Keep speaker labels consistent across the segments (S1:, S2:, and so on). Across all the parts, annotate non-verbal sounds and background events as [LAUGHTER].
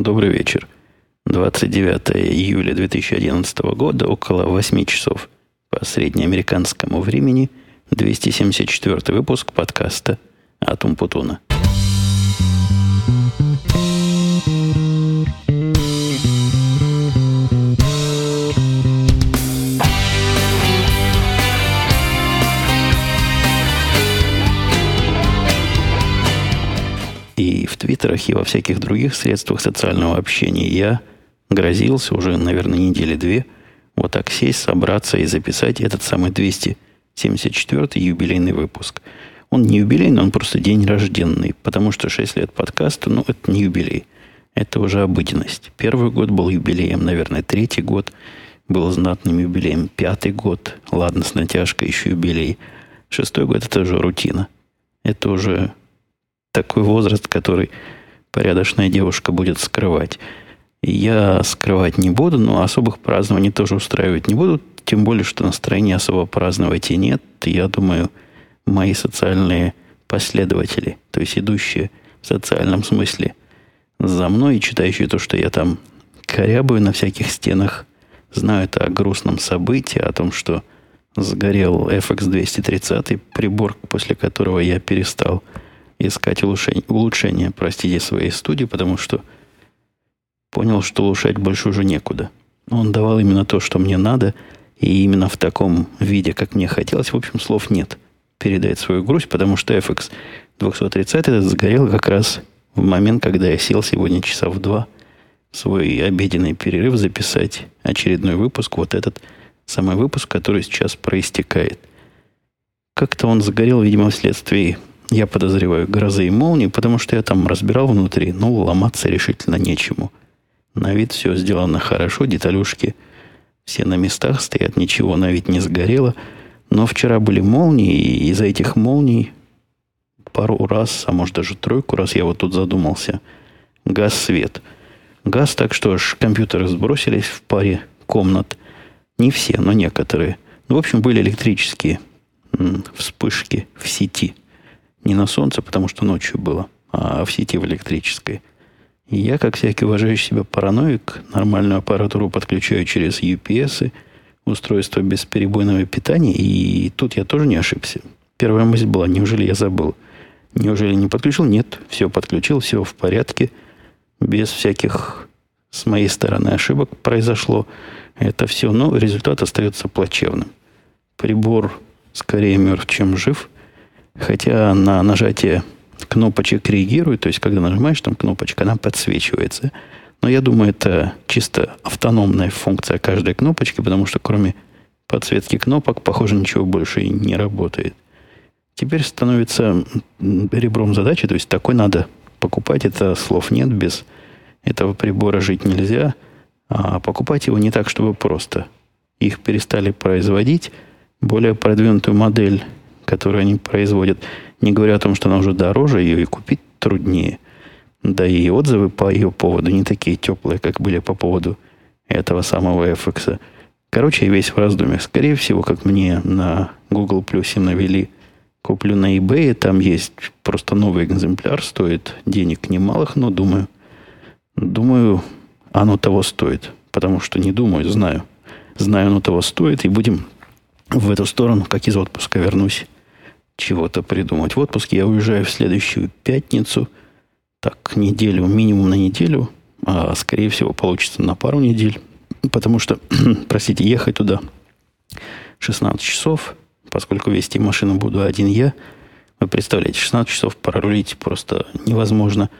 S1: Добрый вечер. 29 июля 2011 года, около 8 часов по среднеамериканскому времени, 274 выпуск подкаста «Атум Путуна». Твиттерах, и во всяких других средствах социального общения я грозился уже, наверное, недели две вот так сесть, собраться и записать этот самый 274-й юбилейный выпуск. Он не юбилейный, он просто день рожденный, потому что 6 лет подкаста, ну, это не юбилей. Это уже обыденность. Первый год был юбилеем, наверное, третий год был знатным юбилеем, пятый год, ладно, с натяжкой еще юбилей. Шестой год это уже рутина. Это уже такой возраст, который порядочная девушка будет скрывать. Я скрывать не буду, но особых празднований тоже устраивать не буду. Тем более, что настроения особо праздновать и нет. Я думаю, мои социальные последователи, то есть идущие в социальном смысле за мной и читающие то, что я там корябаю на всяких стенах, знают о грустном событии, о том, что сгорел FX230, прибор, после которого я перестал искать улучшение, улучшение, простите, своей студии, потому что понял, что улучшать больше уже некуда. Он давал именно то, что мне надо, и именно в таком виде, как мне хотелось. В общем, слов нет передать свою грусть, потому что FX 230 этот сгорел как раз в момент, когда я сел сегодня часа в два свой обеденный перерыв записать очередной выпуск, вот этот самый выпуск, который сейчас проистекает. Как-то он сгорел, видимо, вследствие я подозреваю, грозы и молнии, потому что я там разбирал внутри, но ломаться решительно нечему. На вид все сделано хорошо, деталюшки все на местах стоят, ничего на вид не сгорело. Но вчера были молнии, и из-за этих молний пару раз, а может даже тройку раз я вот тут задумался. Газ-свет. Газ, так что аж компьютеры сбросились в паре комнат. Не все, но некоторые. Ну, в общем, были электрические вспышки в сети. Не на солнце, потому что ночью было, а в сети в электрической. И я, как всякий уважающий себя параноик, нормальную аппаратуру подключаю через UPS, устройство бесперебойного питания, и тут я тоже не ошибся. Первая мысль была, неужели я забыл? Неужели не подключил? Нет, все подключил, все в порядке, без всяких с моей стороны ошибок произошло это все, но результат остается плачевным. Прибор скорее мертв, чем жив – Хотя на нажатие кнопочек реагирует, то есть когда нажимаешь там кнопочка, она подсвечивается. Но я думаю, это чисто автономная функция каждой кнопочки, потому что кроме подсветки кнопок, похоже, ничего больше и не работает. Теперь становится ребром задачи, то есть такой надо покупать, это слов нет, без этого прибора жить нельзя, а покупать его не так, чтобы просто. Их перестали производить, более продвинутую модель которую они производят, не говоря о том, что она уже дороже, ее и купить труднее. Да и отзывы по ее поводу не такие теплые, как были по поводу этого самого FX. Короче, я весь в раздумьях. Скорее всего, как мне на Google Plus навели, куплю на eBay, там есть просто новый экземпляр, стоит денег немалых, но думаю, думаю, оно того стоит. Потому что не думаю, знаю. Знаю, оно того стоит, и будем в эту сторону, как из отпуска вернусь, чего-то придумать. В отпуск я уезжаю в следующую пятницу. Так, неделю, минимум на неделю. А скорее всего получится на пару недель. Потому что, [CLEARS THROAT] простите, ехать туда 16 часов, поскольку вести машину буду один я. Вы представляете, 16 часов прорулить просто невозможно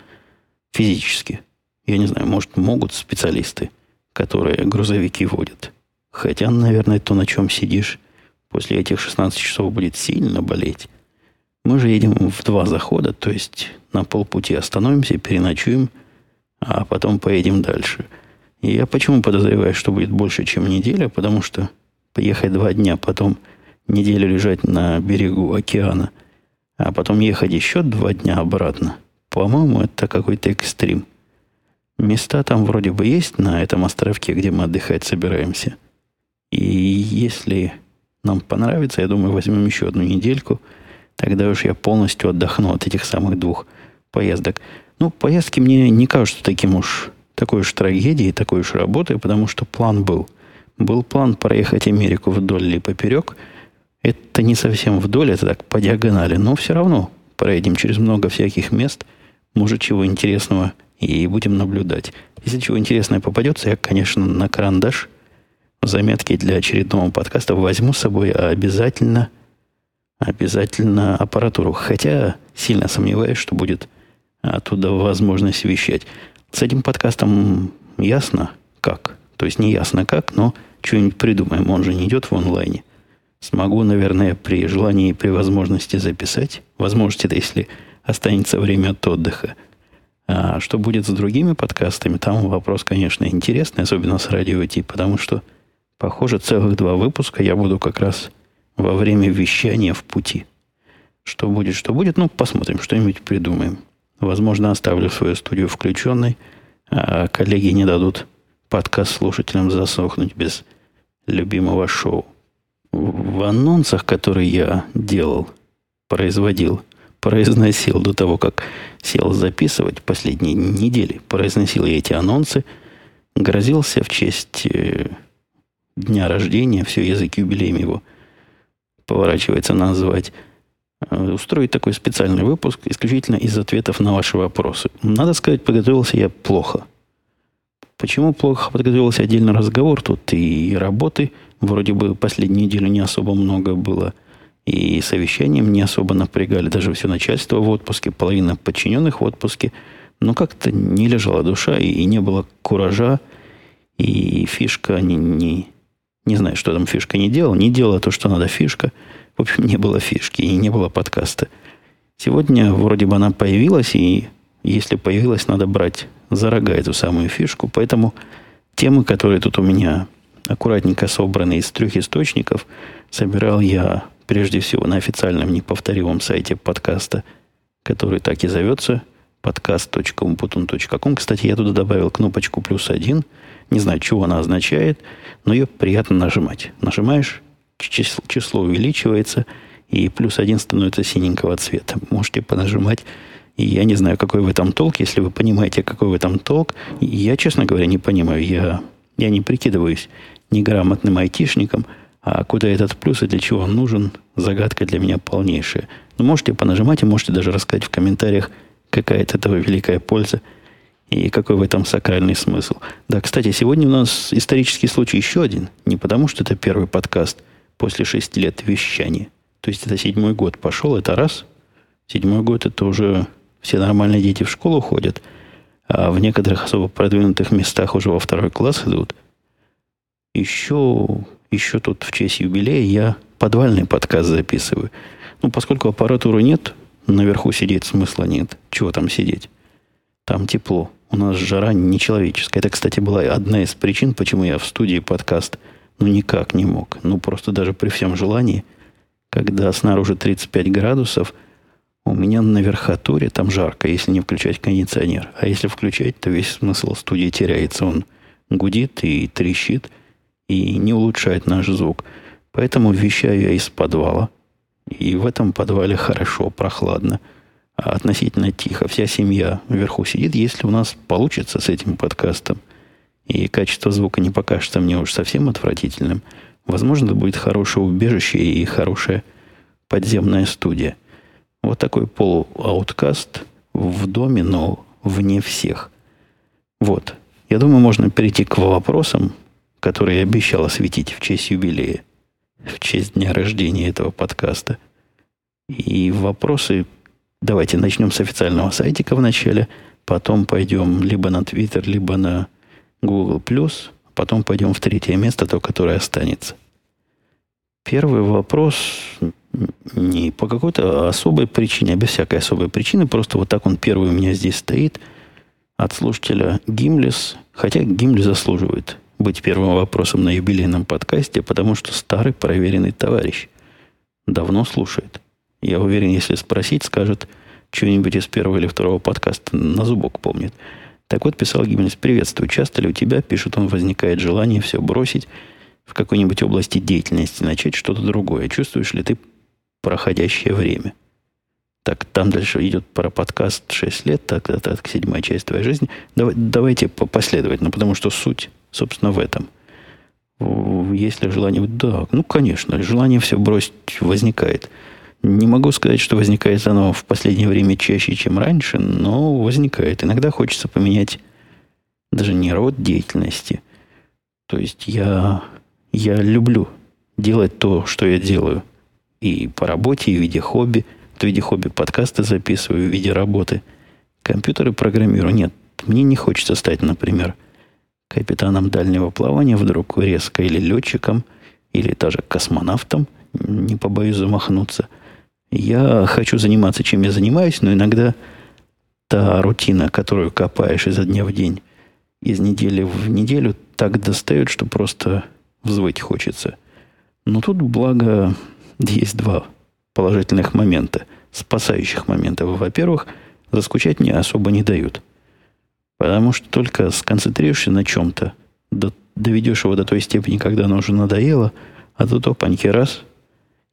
S1: физически. Я не знаю, может, могут специалисты, которые грузовики водят. Хотя, наверное, то, на чем сидишь, после этих 16 часов будет сильно болеть. Мы же едем в два захода, то есть на полпути остановимся, переночуем, а потом поедем дальше. И я почему подозреваю, что будет больше, чем неделя? Потому что поехать два дня, потом неделю лежать на берегу океана, а потом ехать еще два дня обратно. По-моему, это какой-то экстрим. Места там вроде бы есть на этом островке, где мы отдыхать собираемся. И если нам понравится, я думаю, возьмем еще одну недельку. Тогда уж я полностью отдохну от этих самых двух поездок. Ну, поездки мне не кажутся таким уж, такой уж трагедией, такой уж работой, потому что план был. Был план проехать Америку вдоль или поперек. Это не совсем вдоль, это так по диагонали, но все равно проедем через много всяких мест, может, чего интересного, и будем наблюдать. Если чего интересного попадется, я, конечно, на карандаш заметки для очередного подкаста возьму с собой, а обязательно, обязательно аппаратуру. Хотя сильно сомневаюсь, что будет оттуда возможность вещать. С этим подкастом ясно как. То есть не ясно как, но что-нибудь придумаем. Он же не идет в онлайне. Смогу, наверное, при желании и при возможности записать. Возможности, это если останется время от отдыха. А что будет с другими подкастами, там вопрос, конечно, интересный, особенно с радио Ти, потому что, похоже, целых два выпуска я буду как раз во время вещания в пути. Что будет, что будет, ну, посмотрим, что-нибудь придумаем. Возможно, оставлю свою студию включенной, а коллеги не дадут подкаст слушателям засохнуть без любимого шоу. В анонсах, которые я делал, производил, произносил до того, как сел записывать последние недели, произносил я эти анонсы, грозился в честь э, дня рождения, все язык юбилеем его поворачивается назвать, э, устроить такой специальный выпуск исключительно из ответов на ваши вопросы. Надо сказать, подготовился я плохо. Почему плохо подготовился отдельный разговор? Тут и работы, вроде бы последнюю неделю не особо много было, и совещанием не особо напрягали, даже все начальство в отпуске, половина подчиненных в отпуске. Но как-то не лежала душа, и, и не было куража, и фишка не, не, не знаю, что там фишка не делала, не делала то, что надо фишка. В общем, не было фишки и не было подкаста. Сегодня вроде бы она появилась, и если появилась, надо брать за рога эту самую фишку. Поэтому темы, которые тут у меня аккуратненько собраны из трех источников, собирал я прежде всего на официальном неповторимом сайте подкаста, который так и зовется, podcast.umputun.com. Кстати, я туда добавил кнопочку плюс один. Не знаю, чего она означает, но ее приятно нажимать. Нажимаешь, число, число увеличивается, и плюс один становится синенького цвета. Можете понажимать и я не знаю, какой в этом толк. Если вы понимаете, какой в этом толк, я, честно говоря, не понимаю. Я, я не прикидываюсь неграмотным айтишником, а куда этот плюс и для чего он нужен, загадка для меня полнейшая. Но можете понажимать и можете даже рассказать в комментариях, какая от этого великая польза и какой в этом сакральный смысл. Да, кстати, сегодня у нас исторический случай еще один. Не потому, что это первый подкаст после шести лет вещания. То есть это седьмой год пошел, это раз. Седьмой год это уже все нормальные дети в школу ходят, а в некоторых особо продвинутых местах уже во второй класс идут. Еще, еще тут в честь юбилея я подвальный подкаст записываю. Ну, поскольку аппаратуры нет, наверху сидеть смысла нет. Чего там сидеть? Там тепло. У нас жара нечеловеческая. Это, кстати, была одна из причин, почему я в студии подкаст ну никак не мог. Ну, просто даже при всем желании, когда снаружи 35 градусов – у меня на верхотуре там жарко, если не включать кондиционер. А если включать, то весь смысл студии теряется. Он гудит и трещит, и не улучшает наш звук. Поэтому вещаю я из подвала. И в этом подвале хорошо, прохладно. А относительно тихо. Вся семья вверху сидит. Если у нас получится с этим подкастом, и качество звука не покажется мне уж совсем отвратительным, возможно, это будет хорошее убежище и хорошая подземная студия – вот такой полуауткаст в доме, но вне всех. Вот. Я думаю, можно перейти к вопросам, которые я обещал осветить в честь юбилея, в честь дня рождения этого подкаста. И вопросы давайте начнем с официального сайтика вначале, потом пойдем либо на Twitter, либо на Google+, потом пойдем в третье место, то, которое останется. Первый вопрос не по какой-то особой причине, а без всякой особой причины. Просто вот так он первый у меня здесь стоит от слушателя Гимлис. Хотя Гимли заслуживает быть первым вопросом на юбилейном подкасте, потому что старый проверенный товарищ давно слушает. Я уверен, если спросить, скажет что-нибудь из первого или второго подкаста на зубок помнит. Так вот, писал Гимлис, приветствую. Часто ли у тебя, пишет он, возникает желание все бросить в какой-нибудь области деятельности, начать что-то другое? Чувствуешь ли ты проходящее время. Так, там дальше идет про подкаст 6 лет, так, так, так, седьмая часть твоей жизни. Давай, давайте последовательно, потому что суть, собственно, в этом. Если желание... Да, ну, конечно, желание все бросить возникает. Не могу сказать, что возникает оно в последнее время чаще, чем раньше, но возникает. Иногда хочется поменять даже не род деятельности. То есть я, я люблю делать то, что я делаю. И по работе, и в виде хобби. В виде хобби подкасты записываю, в виде работы. Компьютеры программирую. Нет, мне не хочется стать, например, капитаном дальнего плавания вдруг резко, или летчиком, или даже космонавтом. Не побоюсь замахнуться. Я хочу заниматься, чем я занимаюсь, но иногда та рутина, которую копаешь изо дня в день, из недели в неделю, так достает, что просто взвыть хочется – но тут, благо, есть два положительных момента, спасающих момента. Во-первых, заскучать мне особо не дают. Потому что только сконцентрируешься на чем-то, до, доведешь его до той степени, когда оно уже надоело, а тут опаньки раз,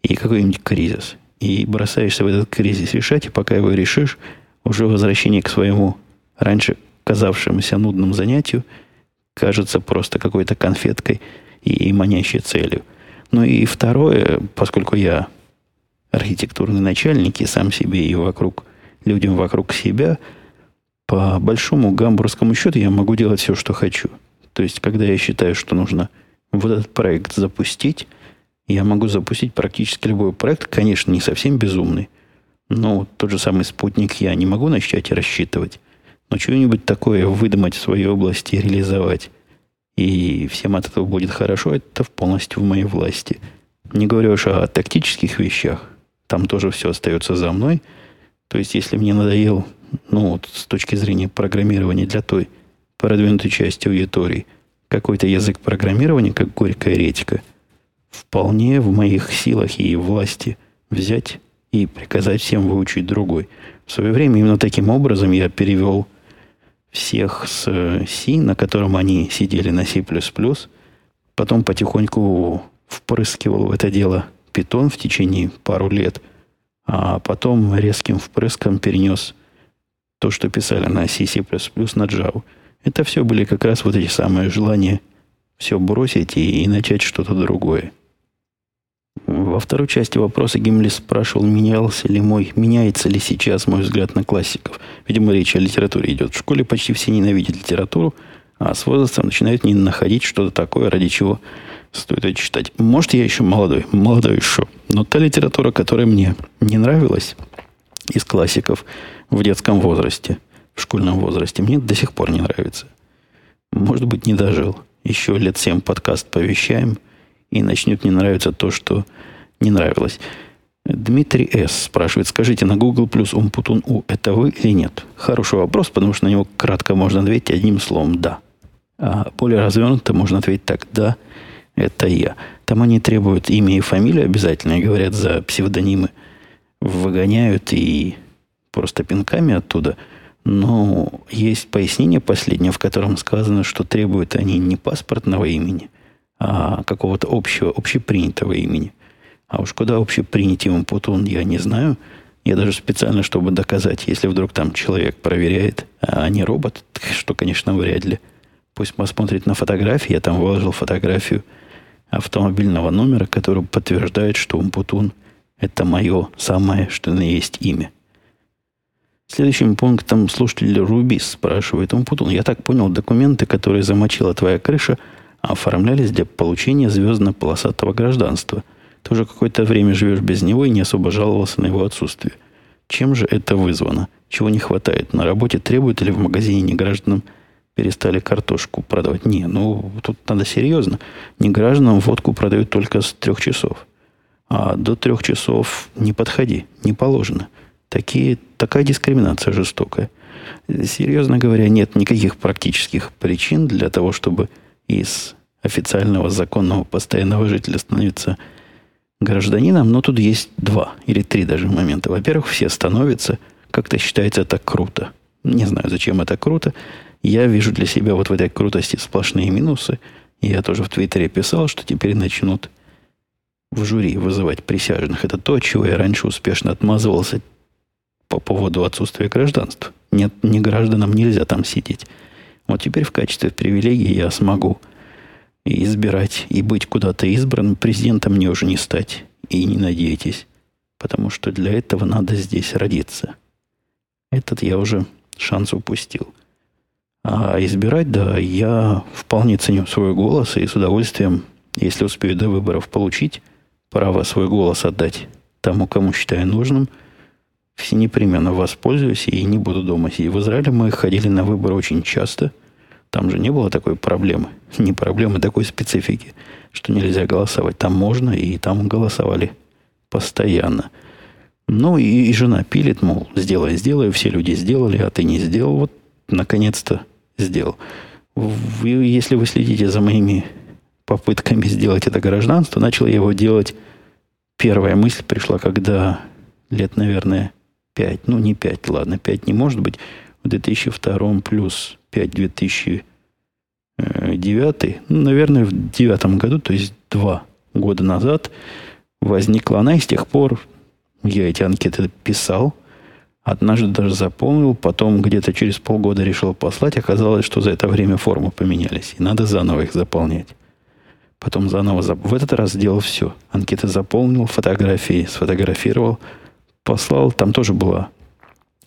S1: и какой-нибудь кризис. И бросаешься в этот кризис решать, и пока его решишь, уже возвращение к своему раньше казавшемуся нудному занятию кажется просто какой-то конфеткой и манящей целью – ну и второе, поскольку я архитектурный начальник и сам себе и вокруг, людям вокруг себя, по большому гамбургскому счету я могу делать все, что хочу. То есть, когда я считаю, что нужно вот этот проект запустить, я могу запустить практически любой проект, конечно, не совсем безумный, но тот же самый спутник я не могу начать рассчитывать, но что-нибудь такое выдумать в своей области и реализовать и всем от этого будет хорошо, это полностью в моей власти. Не говорю уж о тактических вещах, там тоже все остается за мной. То есть, если мне надоел, ну, вот, с точки зрения программирования для той продвинутой части аудитории, какой-то язык программирования, как горькая редька, вполне в моих силах и власти взять и приказать всем выучить другой. В свое время именно таким образом я перевел всех с C, на котором они сидели на C++, потом потихоньку впрыскивал в это дело Python в течение пару лет, а потом резким впрыском перенес то, что писали на C, C++ на Java. Это все были как раз вот эти самые желания все бросить и, и начать что-то другое. Во второй части вопроса Гимли спрашивал, менялся ли мой, меняется ли сейчас мой взгляд на классиков. Видимо, речь о литературе идет. В школе почти все ненавидят литературу, а с возрастом начинают не находить что-то такое, ради чего стоит это читать. Может, я еще молодой, молодой еще. Но та литература, которая мне не нравилась из классиков в детском возрасте, в школьном возрасте, мне до сих пор не нравится. Может быть, не дожил. Еще лет семь подкаст повещаем – и начнет не нравиться то, что не нравилось. Дмитрий С. спрашивает, скажите, на Google плюс Умпутун У это вы или нет? Хороший вопрос, потому что на него кратко можно ответить одним словом «да». А более развернуто можно ответить так «да, это я». Там они требуют имя и фамилию обязательно и говорят за псевдонимы. Выгоняют и просто пинками оттуда. Но есть пояснение последнее, в котором сказано, что требуют они не паспортного имени, а, какого-то общего, общепринятого имени. А уж куда общепринятым Путун, я не знаю. Я даже специально, чтобы доказать, если вдруг там человек проверяет, а не робот, [LAUGHS] что, конечно, вряд ли. Пусть посмотрит на фотографии. Я там выложил фотографию автомобильного номера, который подтверждает, что Умпутун – это мое самое, что на есть имя. Следующим пунктом слушатель Рубис спрашивает, Умпутун, я так понял, документы, которые замочила твоя крыша – оформлялись для получения звездно-полосатого гражданства. Ты уже какое-то время живешь без него и не особо жаловался на его отсутствие. Чем же это вызвано? Чего не хватает? На работе требуют или в магазине негражданам перестали картошку продавать? Не, ну тут надо серьезно. Негражданам водку продают только с трех часов. А до трех часов не подходи, не положено. Такие, такая дискриминация жестокая. Серьезно говоря, нет никаких практических причин для того, чтобы из официального законного постоянного жителя становится гражданином, но тут есть два или три даже момента. Во-первых, все становятся, как-то считается это круто. Не знаю, зачем это круто. Я вижу для себя вот в этой крутости сплошные минусы. Я тоже в Твиттере писал, что теперь начнут в жюри вызывать присяжных. Это то, чего я раньше успешно отмазывался по поводу отсутствия гражданства. Нет, не гражданам нельзя там сидеть. Вот теперь в качестве привилегии я смогу избирать и быть куда-то избранным. Президентом мне уже не стать. И не надейтесь. Потому что для этого надо здесь родиться. Этот я уже шанс упустил. А избирать, да, я вполне ценю свой голос и с удовольствием, если успею до выборов получить, право свой голос отдать тому, кому считаю нужным, все непременно воспользуюсь и не буду дома сидеть. В Израиле мы ходили на выборы очень часто. Там же не было такой проблемы. [LAUGHS] Не проблемы такой специфики, что нельзя голосовать. Там можно, и там голосовали постоянно. Ну, и, и жена пилит, мол, сделай, сделай. Все люди сделали, а ты не сделал. Вот, наконец-то сделал. Вы, если вы следите за моими попытками сделать это гражданство, начал я его делать. Первая мысль пришла, когда лет, наверное, 5, ну не 5, ладно, 5 не может быть, в 2002 плюс 5 2009, ну, наверное, в 2009 году, то есть два года назад, возникла она, и с тех пор я эти анкеты писал, однажды даже заполнил, потом где-то через полгода решил послать, оказалось, что за это время формы поменялись, и надо заново их заполнять. Потом заново. В этот раз сделал все. Анкеты заполнил, фотографии сфотографировал, послал, там тоже была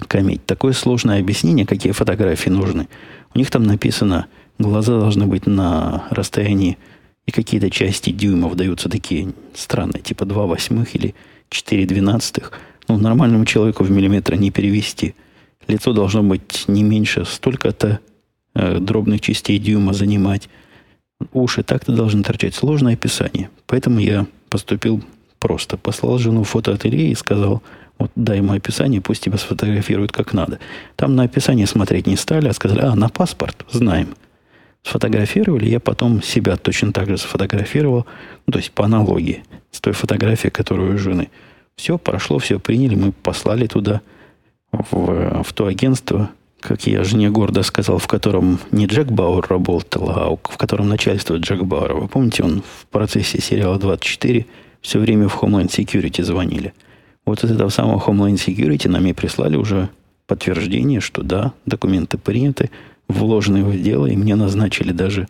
S1: комедия. Такое сложное объяснение, какие фотографии нужны. У них там написано, глаза должны быть на расстоянии, и какие-то части дюймов даются такие странные, типа 2 восьмых или 4 двенадцатых. Ну, нормальному человеку в миллиметр не перевести. Лицо должно быть не меньше столько-то э, дробных частей дюйма занимать. Уши так-то должны торчать. Сложное описание. Поэтому я поступил просто. Послал жену в фотоателье и сказал – вот дай ему описание, пусть тебя сфотографируют как надо. Там на описание смотреть не стали, а сказали, а, на паспорт, знаем. Сфотографировали, я потом себя точно так же сфотографировал, ну, то есть по аналогии с той фотографией, которую у жены. Все, прошло, все приняли, мы послали туда, в, в то агентство, как я жене гордо сказал, в котором не Джек Бауэр работал, а в котором начальство Джек Бауэра. Вы помните, он в процессе сериала 24 все время в Homeland Security звонили – вот из этого самого Homeland Security нам и прислали уже подтверждение, что да, документы приняты, вложены в дело, и мне назначили даже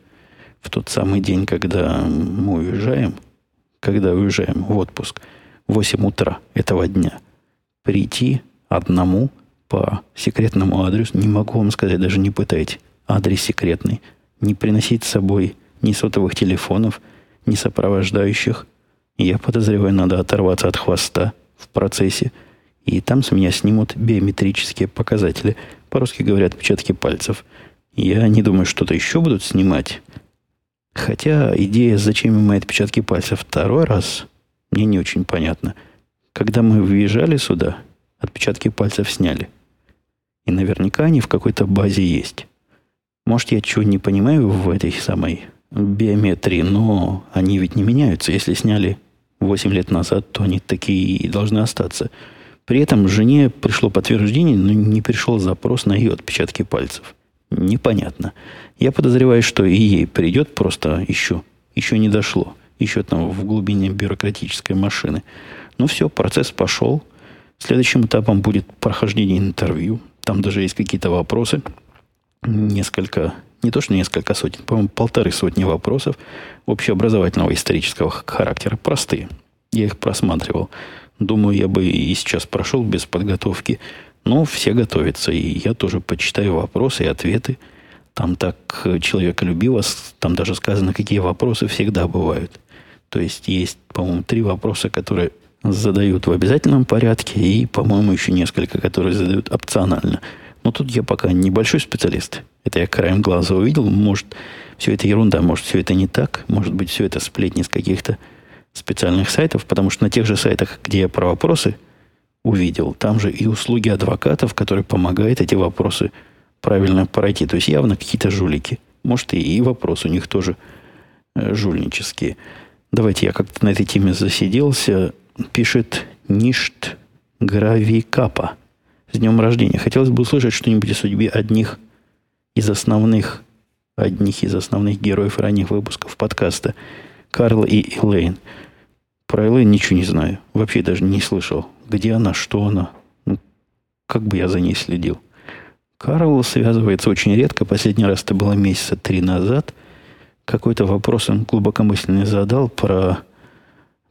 S1: в тот самый день, когда мы уезжаем, когда уезжаем в отпуск, в 8 утра этого дня, прийти одному по секретному адресу, не могу вам сказать, даже не пытайте, адрес секретный, не приносить с собой ни сотовых телефонов, ни сопровождающих. Я подозреваю, надо оторваться от хвоста – в процессе, и там с меня снимут биометрические показатели. По-русски говорят отпечатки пальцев. Я не думаю, что-то еще будут снимать. Хотя идея, зачем им мои отпечатки пальцев второй раз, мне не очень понятна. Когда мы въезжали сюда, отпечатки пальцев сняли. И наверняка они в какой-то базе есть. Может, я чего не понимаю в этой самой биометрии, но они ведь не меняются. Если сняли 8 лет назад, то они такие и должны остаться. При этом жене пришло подтверждение, но не пришел запрос на ее отпечатки пальцев. Непонятно. Я подозреваю, что и ей придет просто еще. Еще не дошло. Еще там в глубине бюрократической машины. Ну все, процесс пошел. Следующим этапом будет прохождение интервью. Там даже есть какие-то вопросы. Несколько не то что несколько сотен, по-моему, полторы сотни вопросов общеобразовательного исторического характера. Простые. Я их просматривал. Думаю, я бы и сейчас прошел без подготовки. Но все готовятся, и я тоже почитаю вопросы и ответы. Там так человеколюбиво, там даже сказано, какие вопросы всегда бывают. То есть есть, по-моему, три вопроса, которые задают в обязательном порядке, и, по-моему, еще несколько, которые задают опционально – но тут я пока небольшой специалист. Это я краем глаза увидел. Может, все это ерунда, может, все это не так. Может быть, все это сплетни с каких-то специальных сайтов, потому что на тех же сайтах, где я про вопросы увидел, там же и услуги адвокатов, которые помогают эти вопросы правильно пройти. То есть явно какие-то жулики. Может, и, и вопросы у них тоже э, жульнические. Давайте я как-то на этой теме засиделся. Пишет Ништ Гравикапа. С днем рождения. Хотелось бы услышать что-нибудь о судьбе одних из основных, одних из основных героев ранних выпусков подкаста Карла и Элейн. Про Элейн ничего не знаю. Вообще даже не слышал. Где она, что она. Ну, как бы я за ней следил. Карл связывается очень редко. Последний раз это было месяца три назад. Какой-то вопрос он глубокомысленный задал про,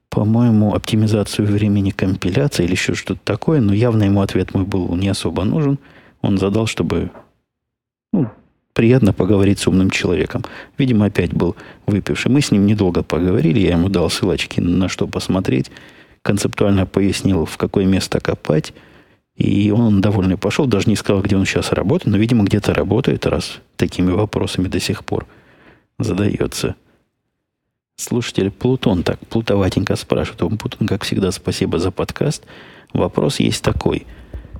S1: по-моему, оптимизацию времени компиляции или еще что-то такое. Но явно ему ответ мой был не особо нужен. Он задал, чтобы ну, приятно поговорить с умным человеком. Видимо, опять был выпивший. Мы с ним недолго поговорили. Я ему дал ссылочки на что посмотреть. Концептуально пояснил, в какое место копать – и он довольный пошел, даже не сказал, где он сейчас работает, но, видимо, где-то работает, раз такими вопросами до сих пор задается. Слушатель Плутон так плутоватенько спрашивает. Он, Плутон, как всегда, спасибо за подкаст. Вопрос есть такой.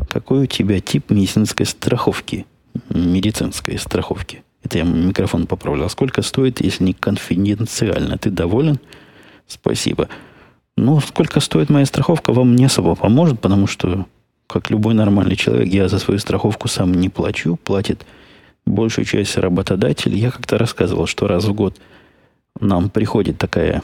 S1: Какой у тебя тип медицинской страховки? Медицинской страховки. Это я микрофон поправлял. Сколько стоит, если не конфиденциально? Ты доволен? Спасибо. Ну, сколько стоит моя страховка, вам не особо поможет, потому что как любой нормальный человек, я за свою страховку сам не плачу, платит большую часть работодатель. Я как-то рассказывал, что раз в год нам приходит такая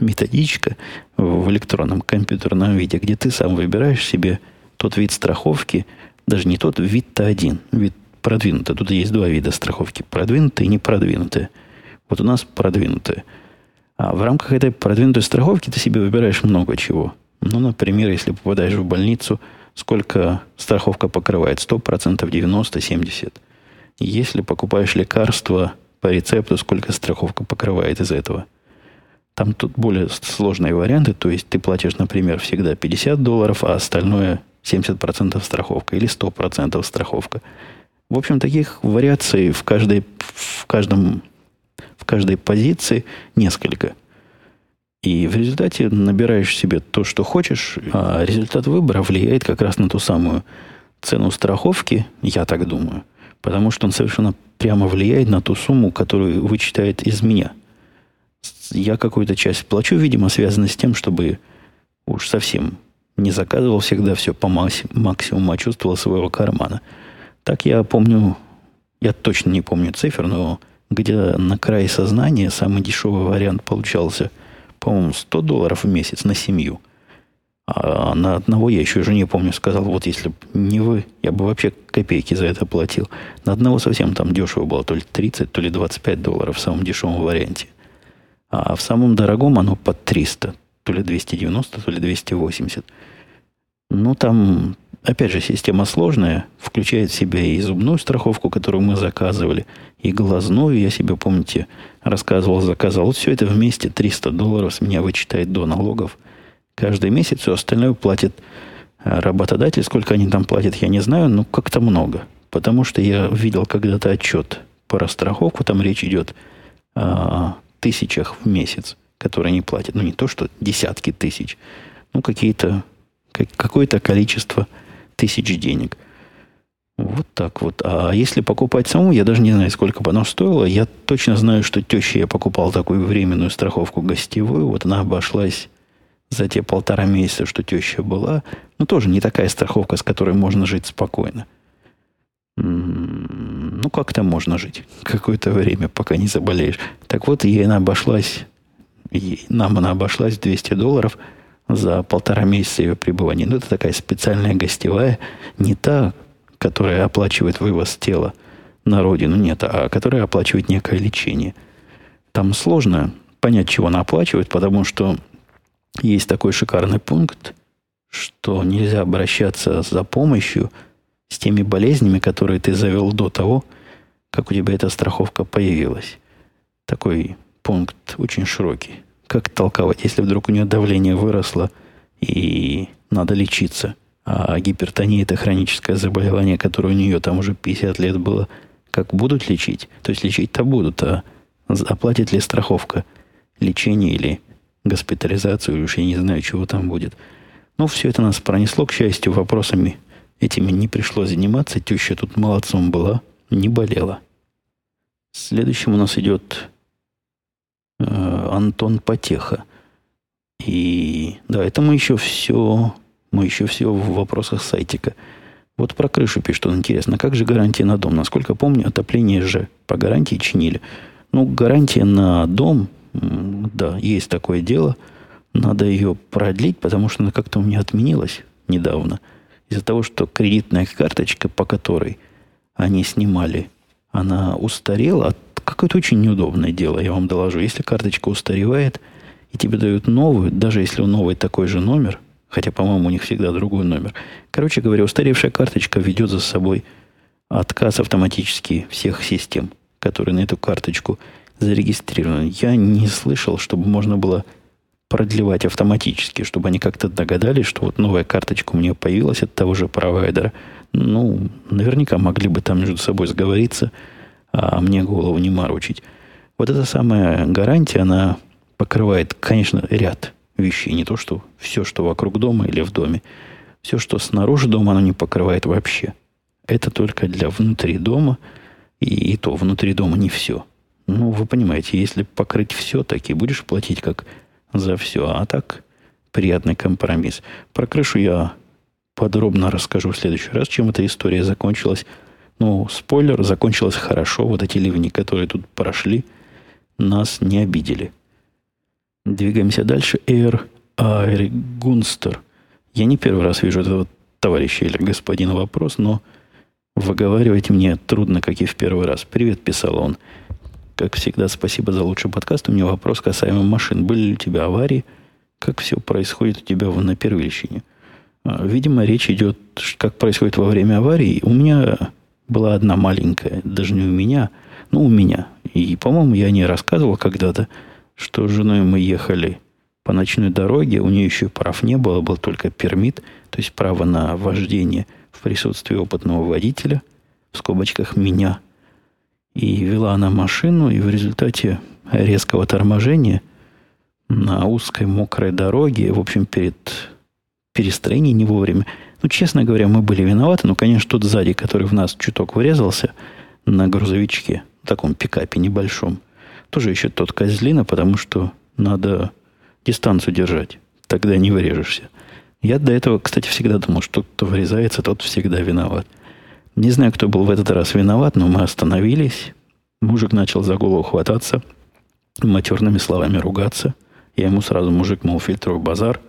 S1: методичка в электронном компьютерном виде, где ты сам выбираешь себе тот вид страховки, даже не тот, вид-то один, вид продвинутый. Тут есть два вида страховки, продвинутые и непродвинутые. Вот у нас продвинутые. А в рамках этой продвинутой страховки ты себе выбираешь много чего. Ну, например, если попадаешь в больницу – сколько страховка покрывает. 100%, 90%, 70%. Если покупаешь лекарства по рецепту, сколько страховка покрывает из этого. Там тут более сложные варианты. То есть ты платишь, например, всегда 50 долларов, а остальное 70% страховка или 100% страховка. В общем, таких вариаций в каждой, в каждом, в каждой позиции несколько – и в результате набираешь себе то, что хочешь, а результат выбора влияет как раз на ту самую цену страховки, я так думаю, потому что он совершенно прямо влияет на ту сумму, которую вычитает из меня. Я какую-то часть плачу, видимо, связано с тем, чтобы уж совсем не заказывал всегда все по максимуму, а чувствовал своего кармана. Так я помню, я точно не помню цифр, но где на крае сознания самый дешевый вариант получался – по-моему, 100 долларов в месяц на семью. А на одного я еще жене, помню, сказал, вот если бы не вы, я бы вообще копейки за это платил. На одного совсем там дешево было, то ли 30, то ли 25 долларов в самом дешевом варианте. А в самом дорогом оно под 300, то ли 290, то ли 280. Ну, там, опять же, система сложная, включает в себя и зубную страховку, которую мы заказывали, и глазную, я себе, помните, рассказывал, заказал. Вот все это вместе 300 долларов с меня вычитает до налогов каждый месяц. Все остальное платит э, работодатель. Сколько они там платят, я не знаю, но как-то много. Потому что я видел когда-то отчет по страховку, там речь идет о тысячах в месяц, которые они платят. Ну, не то, что десятки тысяч, ну, какие-то, какое-то количество тысяч денег – вот так вот. А если покупать саму, я даже не знаю, сколько бы оно стоило. Я точно знаю, что теще я покупал такую временную страховку гостевую. Вот она обошлась за те полтора месяца, что теща была. Ну, тоже не такая страховка, с которой можно жить спокойно. Ну, как-то можно жить какое-то время, пока не заболеешь. Так вот, ей она обошлась, ей, нам она обошлась 200 долларов за полтора месяца ее пребывания. Ну, это такая специальная гостевая, не та, которая оплачивает вывоз тела на родину, нет, а которая оплачивает некое лечение. Там сложно понять, чего она оплачивает, потому что есть такой шикарный пункт, что нельзя обращаться за помощью с теми болезнями, которые ты завел до того, как у тебя эта страховка появилась. Такой пункт очень широкий. Как толковать, если вдруг у нее давление выросло и надо лечиться – а гипертония – это хроническое заболевание, которое у нее там уже 50 лет было. Как будут лечить? То есть лечить-то будут, а оплатит ли страховка лечение или госпитализацию, уж я не знаю, чего там будет. Ну, все это нас пронесло, к счастью, вопросами этими не пришлось заниматься. Теща тут молодцом была, не болела. Следующим у нас идет э, Антон Потеха. И да, это мы еще все мы еще все в вопросах сайтика. Вот про крышу пишет он интересно. Как же гарантия на дом? Насколько помню, отопление же по гарантии чинили. Ну, гарантия на дом, да, есть такое дело. Надо ее продлить, потому что она как-то у меня отменилась недавно. Из-за того, что кредитная карточка, по которой они снимали, она устарела, какое-то очень неудобное дело, я вам доложу. Если карточка устаревает, и тебе дают новую, даже если у новой такой же номер, хотя, по-моему, у них всегда другой номер. Короче говоря, устаревшая карточка ведет за собой отказ автоматически всех систем, которые на эту карточку зарегистрированы. Я не слышал, чтобы можно было продлевать автоматически, чтобы они как-то догадались, что вот новая карточка у меня появилась от того же провайдера. Ну, наверняка могли бы там между собой сговориться, а мне голову не морочить. Вот эта самая гарантия, она покрывает, конечно, ряд вещей. Не то, что все, что вокруг дома или в доме. Все, что снаружи дома, оно не покрывает вообще. Это только для внутри дома. И, и то, внутри дома не все. Ну, вы понимаете, если покрыть все, так и будешь платить как за все. А так, приятный компромисс. Про крышу я подробно расскажу в следующий раз, чем эта история закончилась. Ну, спойлер, закончилась хорошо. Вот эти ливни, которые тут прошли, нас не обидели. Двигаемся дальше. Air Air Gunster. Я не первый раз вижу этого товарища или господина вопрос, но выговаривать мне трудно, как и в первый раз. «Привет», писал он. Как всегда, спасибо за лучший подкаст. У меня вопрос касаемо машин. Были ли у тебя аварии? Как все происходит у тебя на первильщине? А, видимо, речь идет, как происходит во время аварии. У меня была одна маленькая, даже не у меня, ну, у меня. И, по-моему, я не рассказывал когда-то, что с женой мы ехали по ночной дороге. У нее еще прав не было, был только пермит, то есть право на вождение в присутствии опытного водителя, в скобочках меня – и вела она машину, и в результате резкого торможения на узкой мокрой дороге, в общем, перед перестроением не вовремя. Ну, честно говоря, мы были виноваты, но, конечно, тот сзади, который в нас чуток врезался на грузовичке, таком пикапе небольшом, тоже еще тот козлина, потому что надо дистанцию держать, тогда не врежешься. Я до этого, кстати, всегда думал, что кто врезается, тот всегда виноват. Не знаю, кто был в этот раз виноват, но мы остановились. Мужик начал за голову хвататься, матерными словами ругаться. Я ему сразу, мужик, мол, фильтруй базар.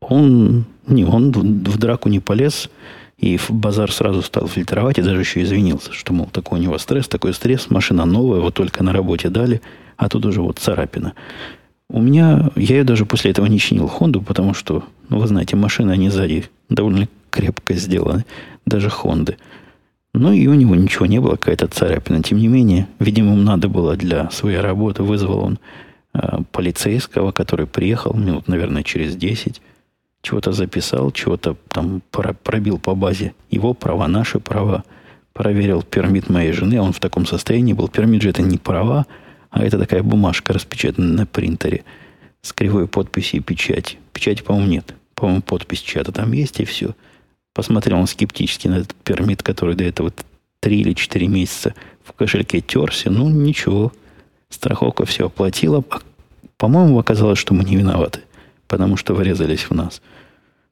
S1: Он, не, он в драку не полез, и в базар сразу стал фильтровать, и даже еще извинился, что, мол, такой у него стресс, такой стресс, машина новая, вот только на работе дали, а тут уже вот царапина. У меня, я ее даже после этого не чинил Хонду, потому что, ну, вы знаете, машины, они сзади довольно крепко сделаны, даже Хонды. Ну и у него ничего не было, какая-то царапина. Тем не менее, видимо, ему надо было для своей работы. Вызвал он э, полицейского, который приехал минут, наверное, через 10. Чего-то записал, чего-то там пробил по базе. Его права, наши права. Проверил пермит моей жены. Он в таком состоянии был. Пермит же это не права, а это такая бумажка, распечатанная на принтере с кривой подписью и печать. Печати, по-моему, нет. По-моему, подпись чья-то там есть, и все. Посмотрел он скептически на этот пермит, который до этого три или четыре месяца в кошельке терся. Ну, ничего. Страховка все оплатила. А, по-моему, оказалось, что мы не виноваты, потому что врезались в нас.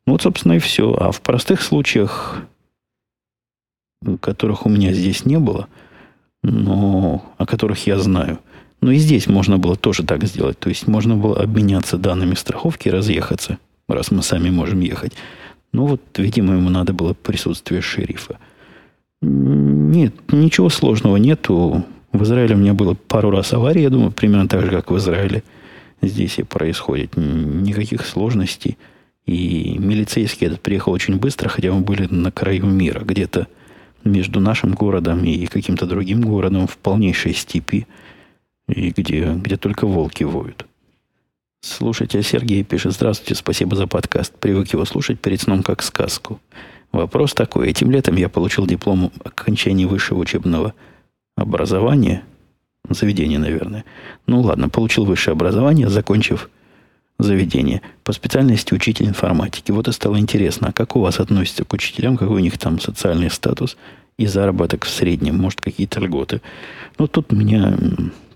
S1: Ну, вот, собственно, и все. А в простых случаях, которых у меня здесь не было, но о которых я знаю, но и здесь можно было тоже так сделать. То есть можно было обменяться данными страховки и разъехаться, раз мы сами можем ехать. Ну вот, видимо, ему надо было присутствие шерифа. Нет, ничего сложного нету. В Израиле у меня было пару раз аварий, я думаю, примерно так же, как в Израиле. Здесь и происходит. Никаких сложностей. И милицейский этот приехал очень быстро, хотя мы были на краю мира, где-то между нашим городом и каким-то другим городом в полнейшей степи, и где, где только волки воют. Слушайте, Сергей пишет, здравствуйте, спасибо за подкаст. Привык его слушать перед сном как сказку. Вопрос такой. Этим летом я получил диплом окончания высшего учебного образования. Заведение, наверное. Ну ладно, получил высшее образование, закончив заведение по специальности учитель информатики. Вот и стало интересно, а как у вас относится к учителям, какой у них там социальный статус и заработок в среднем, может, какие-то льготы. Ну, тут меня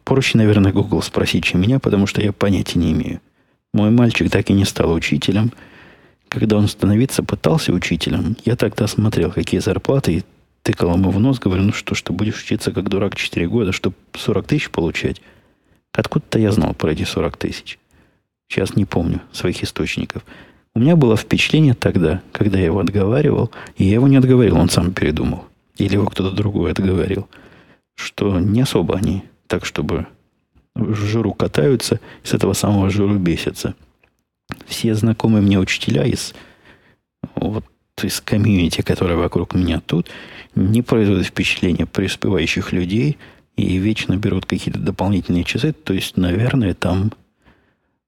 S1: Проще, наверное, Google спросить, чем меня, потому что я понятия не имею. Мой мальчик так и не стал учителем. Когда он становиться пытался учителем, я тогда смотрел, какие зарплаты, и тыкал ему в нос, говорю, ну что ж, ты будешь учиться как дурак 4 года, чтобы 40 тысяч получать? Откуда-то я знал про эти 40 тысяч. Сейчас не помню своих источников. У меня было впечатление тогда, когда я его отговаривал, и я его не отговорил, он сам передумал. Или его кто-то другой отговорил, что не особо они так, чтобы в жиру катаются, с этого самого жиру бесятся. Все знакомые мне учителя из вот из комьюнити, которое вокруг меня тут, не производят впечатления преуспевающих людей и вечно берут какие-то дополнительные часы. То есть, наверное, там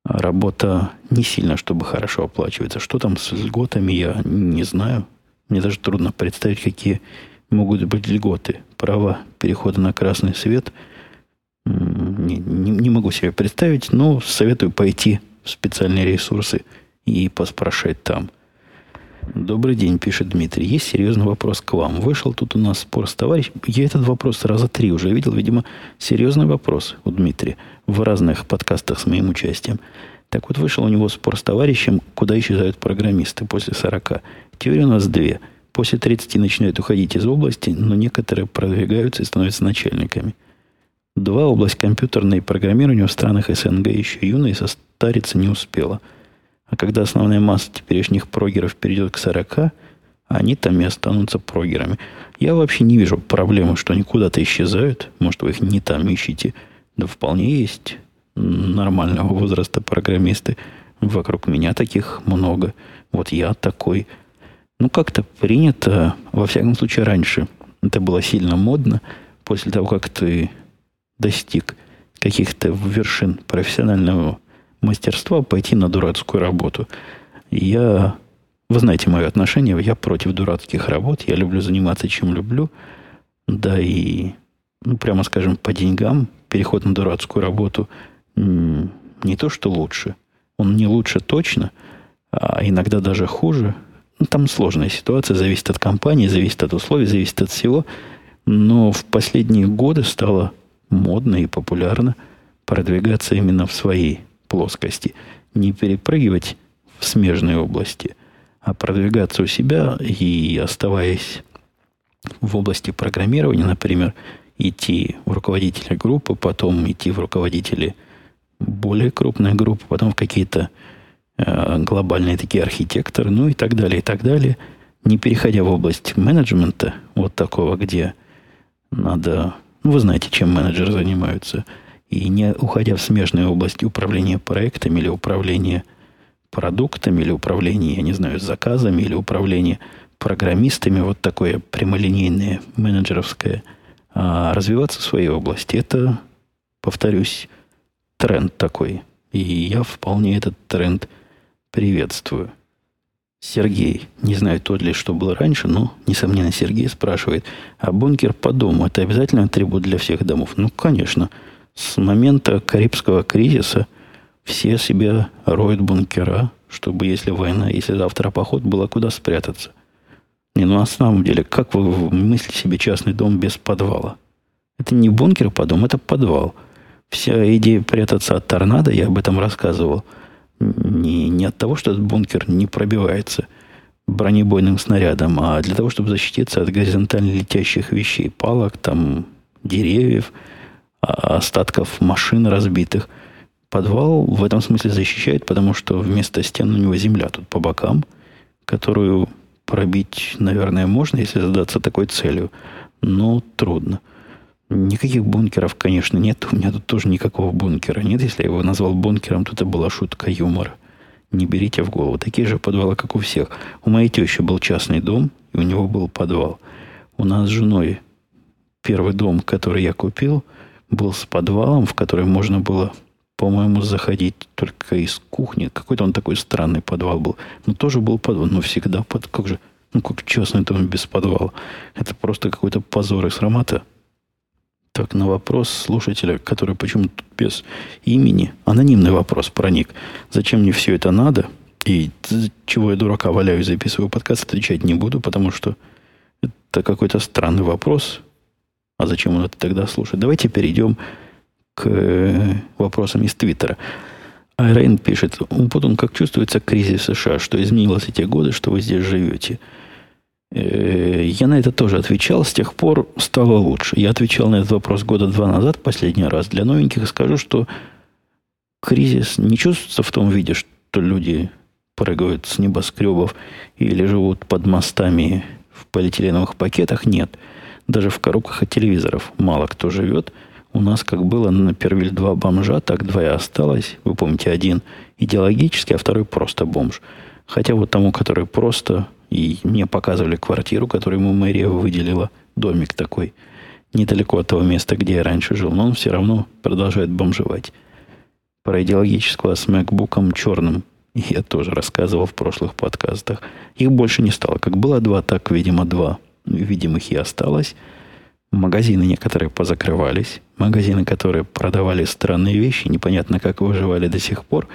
S1: работа не сильно, чтобы хорошо оплачивается. Что там с льготами, я не знаю. Мне даже трудно представить, какие могут быть льготы. Право перехода на красный свет не, не, не могу себе представить, но советую пойти в специальные ресурсы и поспрашивать там – Добрый день, пишет Дмитрий. Есть серьезный вопрос к вам. Вышел тут у нас спор с товарищем. Я этот вопрос раза три уже видел. Видимо, серьезный вопрос у Дмитрия в разных подкастах с моим участием. Так вот, вышел у него спор с товарищем, куда исчезают программисты после 40. Теория у нас две. После 30 начинают уходить из области, но некоторые продвигаются и становятся начальниками. Два, область компьютерной программирования в странах СНГ еще и состариться не успела – а когда основная масса теперешних прогеров перейдет к 40, они там и останутся прогерами. Я вообще не вижу проблемы, что они куда-то исчезают. Может, вы их не там ищете. Да вполне есть нормального возраста программисты. Вокруг меня таких много. Вот я такой. Ну, как-то принято, во всяком случае, раньше. Это было сильно модно. После того, как ты достиг каких-то вершин профессионального мастерства пойти на дурацкую работу. Я, вы знаете мое отношение, я против дурацких работ, я люблю заниматься чем люблю, да и, ну, прямо скажем, по деньгам переход на дурацкую работу не то, что лучше, он не лучше точно, а иногда даже хуже. Ну, там сложная ситуация, зависит от компании, зависит от условий, зависит от всего. Но в последние годы стало модно и популярно продвигаться именно в своей плоскости. Не перепрыгивать в смежные области, а продвигаться у себя и оставаясь в области программирования, например, идти в руководителя группы, потом идти в руководители более крупной группы, потом в какие-то э, глобальные такие архитекторы, ну и так далее, и так далее, не переходя в область менеджмента, вот такого, где надо, ну, вы знаете, чем менеджеры занимаются – и не уходя в смежные области управления проектами или управления продуктами, или управления, я не знаю, заказами, или управления программистами, вот такое прямолинейное менеджеровское, а развиваться в своей области. Это, повторюсь, тренд такой. И я вполне этот тренд приветствую. Сергей, не знаю, тот ли, что было раньше, но, несомненно, Сергей спрашивает, а бункер по дому – это обязательно атрибут для всех домов? Ну, конечно. С момента Карибского кризиса все себе роют бункера, чтобы, если война, если завтра поход, было куда спрятаться. Не, ну на самом деле, как вы мыслите себе частный дом без подвала? Это не бункер по дому, это подвал. Вся идея прятаться от торнадо, я об этом рассказывал, не, не от того, что этот бункер не пробивается бронебойным снарядом, а для того, чтобы защититься от горизонтально летящих вещей, палок, там, деревьев – остатков машин разбитых. Подвал в этом смысле защищает, потому что вместо стен у него земля тут по бокам, которую пробить, наверное, можно, если задаться такой целью, но трудно. Никаких бункеров, конечно, нет. У меня тут тоже никакого бункера нет. Если я его назвал бункером, то это была шутка юмора. Не берите в голову. Такие же подвалы, как у всех. У моей тещи был частный дом, и у него был подвал. У нас с женой первый дом, который я купил – был с подвалом, в который можно было, по-моему, заходить только из кухни. Какой-то он такой странный подвал был. Но тоже был подвал. Но всегда под... Как же... Ну, как частный дом без подвала. Это просто какой-то позор и срамота. Так, на вопрос слушателя, который почему-то без имени, анонимный вопрос проник. Зачем мне все это надо? И чего я дурака валяю и записываю подкаст, отвечать не буду, потому что это какой-то странный вопрос. А зачем он это тогда слушает? Давайте перейдем к э, вопросам из Твиттера. Айрейн пишет, Умпутун, как чувствуется кризис США? Что изменилось эти годы, что вы здесь живете? Э, я на это тоже отвечал. С тех пор стало лучше. Я отвечал на этот вопрос года два назад, последний раз. Для новеньких скажу, что кризис не чувствуется в том виде, что люди прыгают с небоскребов или живут под мостами в полиэтиленовых пакетах. Нет. Даже в коробках от телевизоров мало кто живет. У нас, как было на Первиль два бомжа, так два и осталось. Вы помните, один идеологический, а второй просто бомж. Хотя вот тому, который просто, и мне показывали квартиру, которую ему мэрия выделила, домик такой, недалеко от того места, где я раньше жил, но он все равно продолжает бомжевать. Про идеологического с макбуком черным я тоже рассказывал в прошлых подкастах. Их больше не стало. Как было два, так, видимо, два. Видимых и осталось. Магазины некоторые позакрывались. Магазины, которые продавали странные вещи, непонятно как выживали до сих пор.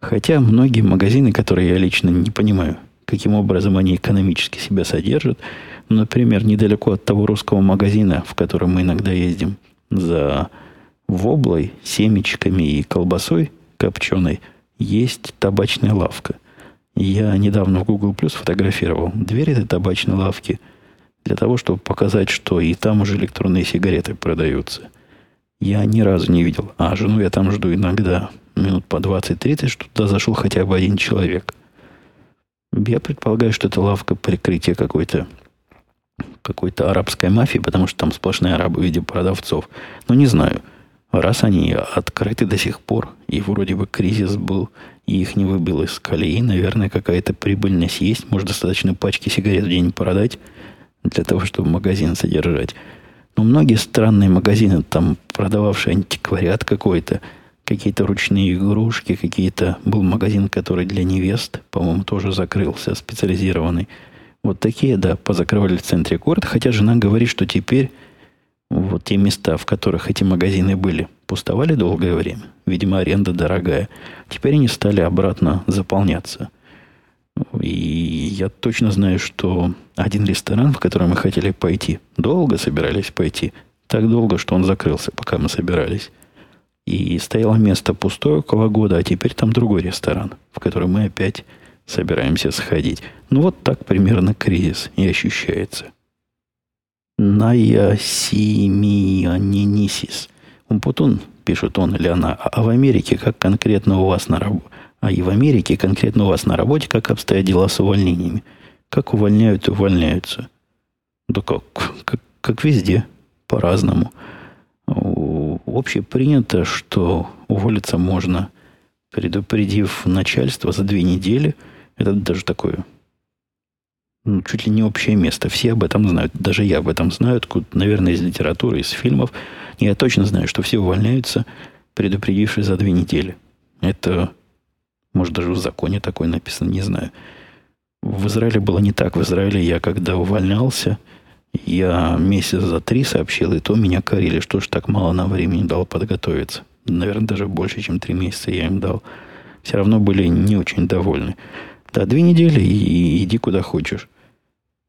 S1: Хотя многие магазины, которые я лично не понимаю, каким образом они экономически себя содержат. Например, недалеко от того русского магазина, в котором мы иногда ездим за воблой, семечками и колбасой копченой – есть табачная лавка. Я недавно в Google Plus фотографировал дверь этой табачной лавки для того, чтобы показать, что и там уже электронные сигареты продаются. Я ни разу не видел. А жену я там жду иногда минут по 20-30, что туда зашел хотя бы один человек. Я предполагаю, что это лавка прикрытия какой-то какой-то арабской мафии, потому что там сплошные арабы в виде продавцов. Но не знаю. Раз они открыты до сих пор, и вроде бы кризис был, и их не выбил из колеи, наверное, какая-то прибыльность есть. Может, достаточно пачки сигарет в день продать для того, чтобы магазин содержать. Но многие странные магазины, там продававшие антиквариат какой-то, какие-то ручные игрушки, какие-то... Был магазин, который для невест, по-моему, тоже закрылся, специализированный. Вот такие, да, позакрывали в центре города. Хотя жена говорит, что теперь вот те места, в которых эти магазины были, пустовали долгое время. Видимо, аренда дорогая. Теперь они стали обратно заполняться. И я точно знаю, что один ресторан, в который мы хотели пойти, долго собирались пойти. Так долго, что он закрылся, пока мы собирались. И стояло место пустое около года, а теперь там другой ресторан, в который мы опять собираемся сходить. Ну вот так примерно кризис и ощущается. Наясимианинисис. Умпутун, пишет он или она, а в Америке как конкретно у вас на работе? А и в Америке конкретно у вас на работе как обстоят дела с увольнениями? Как увольняют и увольняются? Да как, как, как везде, по-разному. Общепринято, что уволиться можно, предупредив начальство за две недели. Это даже такое ну, чуть ли не общее место. Все об этом знают. Даже я об этом знаю, откуда, наверное, из литературы, из фильмов. И я точно знаю, что все увольняются, предупредившись за две недели. Это, может, даже в законе такое написано, не знаю. В Израиле было не так. В Израиле я, когда увольнялся, я месяц за три сообщил, и то меня корили, что ж так мало на времени дал подготовиться. Наверное, даже больше, чем три месяца я им дал. Все равно были не очень довольны. Да, две недели и, и иди куда хочешь.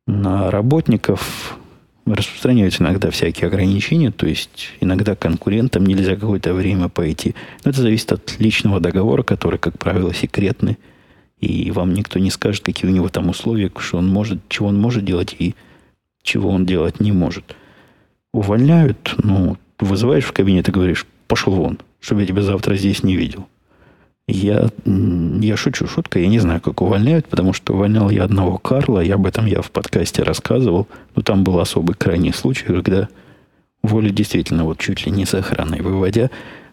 S1: На работников распространяются иногда всякие ограничения, то есть иногда конкурентам нельзя какое-то время пойти. Но это зависит от личного договора, который, как правило, секретный. И вам никто не скажет, какие у него там условия, что он может, чего он может делать и чего он делать не может. Увольняют, ну, вызываешь в кабинет и говоришь, пошел вон, чтобы я тебя завтра здесь не видел. Я, я шучу шутка, я не знаю, как увольняют, потому что увольнял я одного Карла, я об этом я в подкасте рассказывал, но там был особый крайний случай, когда волю действительно вот чуть ли не с охраной выводя,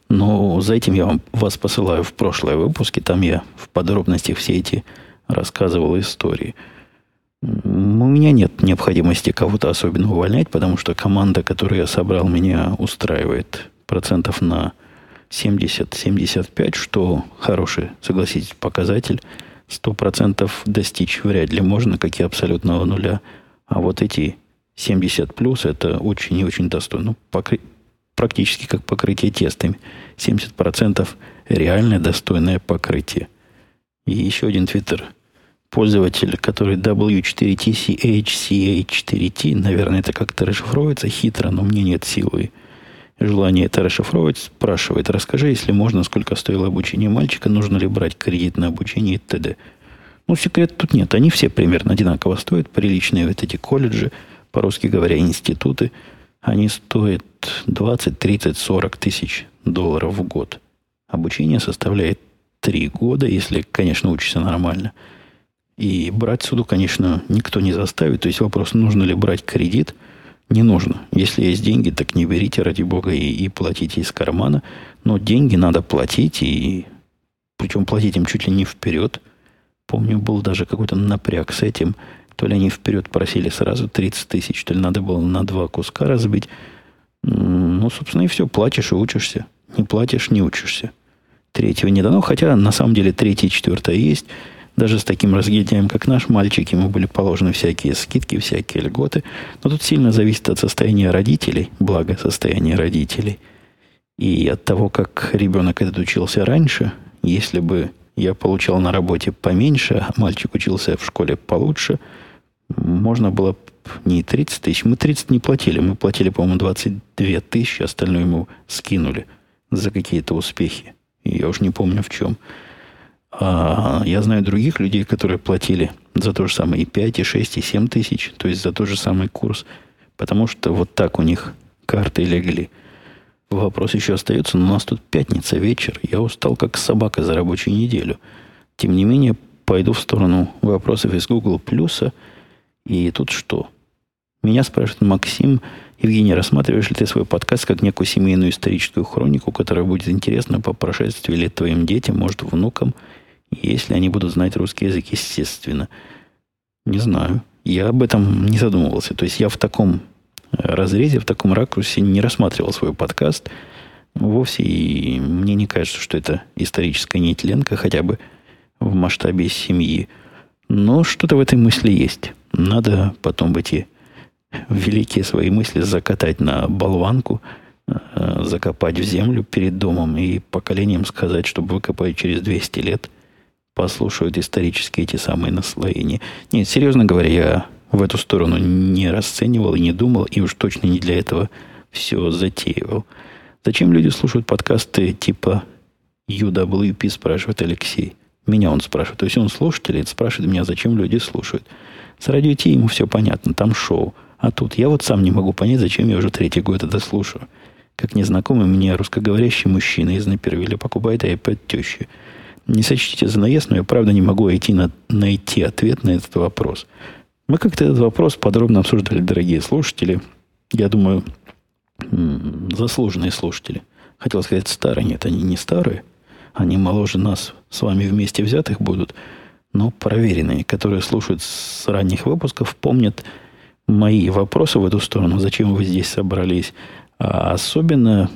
S1: но за этим я вам, вас посылаю в прошлые выпуски, там я в подробностях все эти рассказывал истории. У меня нет необходимости кого-то особенно увольнять, потому что команда, которую я собрал, меня устраивает процентов на 70-75, что хороший, согласитесь, показатель. 100% достичь вряд ли можно, как и абсолютного нуля. А вот эти 70 плюс это очень и очень достойно. Ну, покры... Практически как покрытие тестами. 70% реальное достойное покрытие. И еще один твиттер пользователь, который W4TCHCH4T, наверное, это как-то расшифровывается хитро, но мне нет силы желание это расшифровывать, спрашивает, расскажи, если можно, сколько стоило обучение мальчика, нужно ли брать кредит на обучение и т.д. Ну, секрет тут нет. Они все примерно одинаково стоят. Приличные вот эти колледжи, по-русски говоря, институты, они стоят 20, 30, 40 тысяч долларов в год. Обучение составляет три года, если, конечно, учишься нормально. И брать суду, конечно, никто не заставит. То есть вопрос, нужно ли брать кредит, не нужно. Если есть деньги, так не берите, ради бога, и, и платите из кармана. Но деньги надо платить, и причем платить им чуть ли не вперед. Помню, был даже какой-то напряг с этим. То ли они вперед просили сразу 30 тысяч, то ли надо было на два куска разбить. Ну, собственно, и все. Платишь и учишься. Не платишь, не учишься. Третьего не дано, хотя на самом деле третье и четвертое есть. Даже с таким разгильдяем, как наш мальчик, ему были положены всякие скидки, всякие льготы. Но тут сильно зависит от состояния родителей, благо состояния родителей. И от того, как ребенок этот учился раньше, если бы я получал на работе поменьше, а мальчик учился в школе получше, можно было не 30 тысяч. Мы 30 не платили. Мы платили, по-моему, 22 тысячи. Остальное ему скинули за какие-то успехи. Я уж не помню в чем. А я знаю других людей, которые платили за то же самое и 5, и 6, и 7 тысяч. То есть за тот же самый курс. Потому что вот так у них карты легли. Вопрос еще остается, но у нас тут пятница, вечер. Я устал, как собака за рабочую неделю. Тем не менее, пойду в сторону вопросов из Google Плюса. И тут что? Меня спрашивает Максим, Евгений, рассматриваешь ли ты свой подкаст как некую семейную историческую хронику, которая будет интересна по прошествии лет твоим детям, может, внукам, если они будут знать русский язык, естественно? Не знаю. Я об этом не задумывался. То есть я в таком разрезе, в таком ракурсе не рассматривал свой подкаст вовсе, и мне не кажется, что это историческая нетленка, хотя бы в масштабе семьи. Но что-то в этой мысли есть. Надо потом эти великие свои мысли закатать на болванку, э, закопать в землю перед домом и поколением сказать, чтобы выкопать через 200 лет, послушают исторические эти самые наслоения. Нет, серьезно говоря, я в эту сторону не расценивал и не думал, и уж точно не для этого все затеивал. Зачем люди слушают подкасты типа UWP, спрашивает Алексей. Меня он спрашивает. То есть он слушатель, и спрашивает меня, зачем люди слушают. С радио Ти ему все понятно, там шоу. А тут я вот сам не могу понять, зачем я уже третий год это слушаю. Как незнакомый мне русскоговорящий мужчина из Напервиля покупает iPad тещи. Не сочтите за наезд, но я правда не могу найти, на, найти ответ на этот вопрос. Мы как-то этот вопрос подробно обсуждали, дорогие слушатели. Я думаю, заслуженные слушатели. Хотел сказать старые. Нет, они не старые. Они моложе нас с вами вместе взятых будут. Но проверенные, которые слушают с ранних выпусков, помнят мои вопросы в эту сторону. Зачем вы здесь собрались? А особенно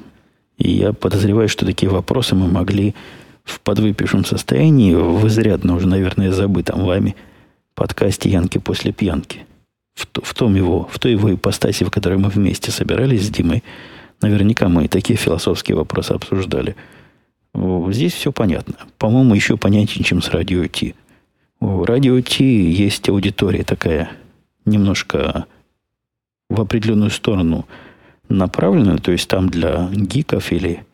S1: я подозреваю, что такие вопросы мы могли в подвыпившем состоянии, в изрядно уже, наверное, забытом вами – подкасте «Янки после пьянки». В, в том его, в той его ипостаси, в которой мы вместе собирались с Димой, наверняка мы такие философские вопросы обсуждали. Здесь все понятно. По-моему, еще понятнее, чем с радио Ти. У радио Ти есть аудитория такая немножко в определенную сторону направленная, то есть там для гиков или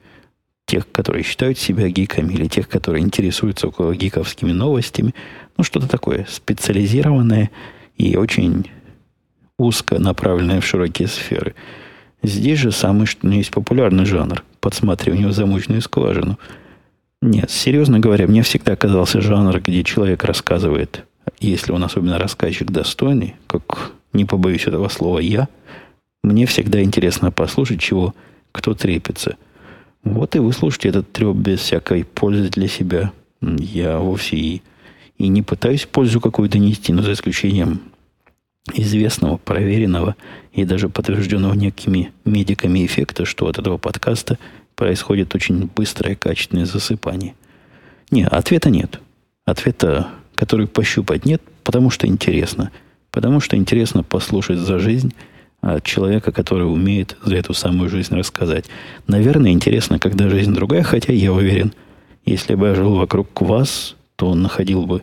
S1: тех, которые считают себя гиками, или тех, которые интересуются около гиковскими новостями. Ну, что-то такое специализированное и очень узко направленное в широкие сферы. Здесь же самый, что ну, есть популярный жанр подсматривания в замочную скважину. Нет, серьезно говоря, мне всегда казался жанр, где человек рассказывает, если он особенно рассказчик достойный, как не побоюсь этого слова я, мне всегда интересно послушать, чего кто трепится – вот и вы слушаете этот треп без всякой пользы для себя. Я вовсе и, и не пытаюсь пользу какую-то нести, но за исключением известного, проверенного и даже подтвержденного некими медиками эффекта, что от этого подкаста происходит очень быстрое качественное засыпание. Нет, ответа нет. Ответа, который пощупать нет, потому что интересно. Потому что интересно послушать за жизнь – от человека, который умеет за эту самую жизнь рассказать. Наверное, интересно, когда жизнь другая, хотя я уверен, если бы я жил вокруг вас, то он находил бы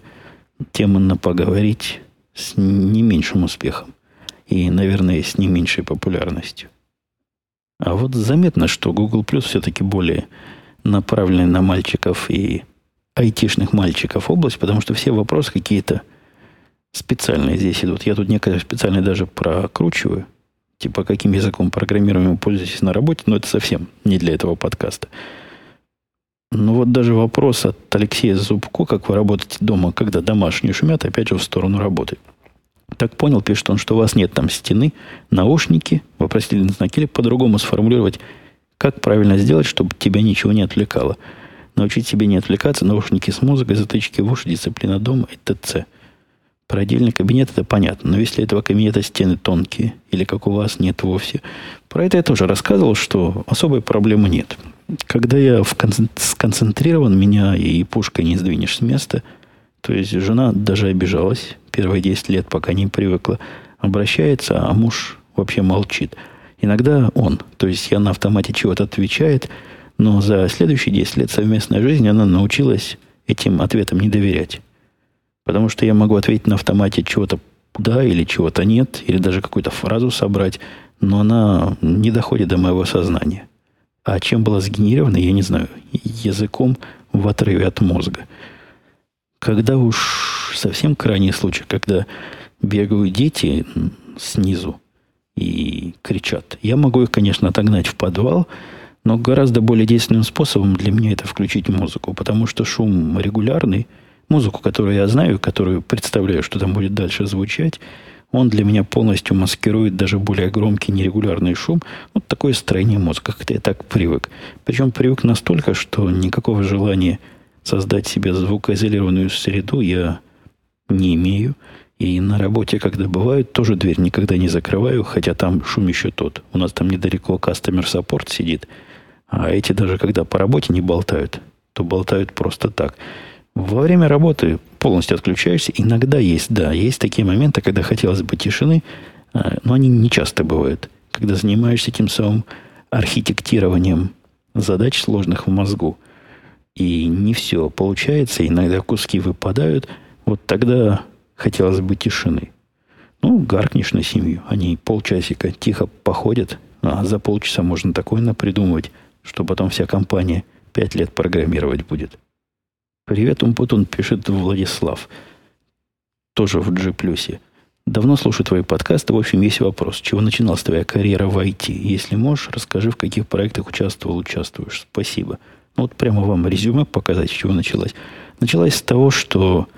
S1: тему на поговорить с не меньшим успехом и, наверное, с не меньшей популярностью. А вот заметно, что Google Plus все-таки более направленный на мальчиков и айтишных мальчиков область, потому что все вопросы какие-то специальные здесь идут. Я тут некоторые специально даже прокручиваю – типа каким языком программирования пользуетесь на работе, но это совсем не для этого подкаста. Ну вот даже вопрос от Алексея Зубко, как вы работаете дома, когда домашние шумят, опять же в сторону работы. Так понял, пишет он, что у вас нет там стены, наушники, вопросительный знак, или по-другому сформулировать, как правильно сделать, чтобы тебя ничего не отвлекало. Научить себе не отвлекаться, наушники с музыкой, затычки в уши, дисциплина дома и т.ц. Про отдельный кабинет это понятно, но если этого кабинета стены тонкие, или как у вас нет вовсе, про это я тоже рассказывал, что особой проблемы нет. Когда я в кон- сконцентрирован, меня и пушкой не сдвинешь с места, то есть жена даже обижалась первые 10 лет, пока не привыкла, обращается, а муж вообще молчит. Иногда он, то есть я на автомате чего-то отвечает, но за следующие 10 лет совместной жизни она научилась этим ответам не доверять. Потому что я могу ответить на автомате чего-то да или чего-то нет, или даже какую-то фразу собрать, но она не доходит до моего сознания. А чем была сгенерирована, я не знаю. Языком в отрыве от мозга. Когда уж совсем крайний случай, когда бегают дети снизу и кричат, я могу их, конечно, отогнать в подвал, но гораздо более действенным способом для меня это включить музыку, потому что шум регулярный, музыку, которую я знаю, которую представляю, что там будет дальше звучать, он для меня полностью маскирует даже более громкий нерегулярный шум. Вот такое строение мозга, как я так привык. Причем привык настолько, что никакого желания создать себе звукоизолированную среду я не имею. И на работе, когда бывают, тоже дверь никогда не закрываю, хотя там шум еще тот. У нас там недалеко support сидит. А эти даже когда по работе не болтают, то болтают просто так. Во время работы полностью отключаешься. Иногда есть, да, есть такие моменты, когда хотелось бы тишины, а, но они не часто бывают. Когда занимаешься тем самым архитектированием задач сложных в мозгу, и не все получается, иногда куски выпадают, вот тогда хотелось бы тишины. Ну, гаркнешь на семью. Они полчасика тихо походят, а за полчаса можно такое напридумывать, что потом вся компания пять лет программировать будет. Привет, Умпутун, пишет Владислав. Тоже в G+. Давно слушаю твои подкасты. В общем, есть вопрос. Чего начиналась твоя карьера в IT? Если можешь, расскажи, в каких проектах участвовал, участвуешь. Спасибо. Ну, вот прямо вам резюме показать, с чего началась. Началась с того, что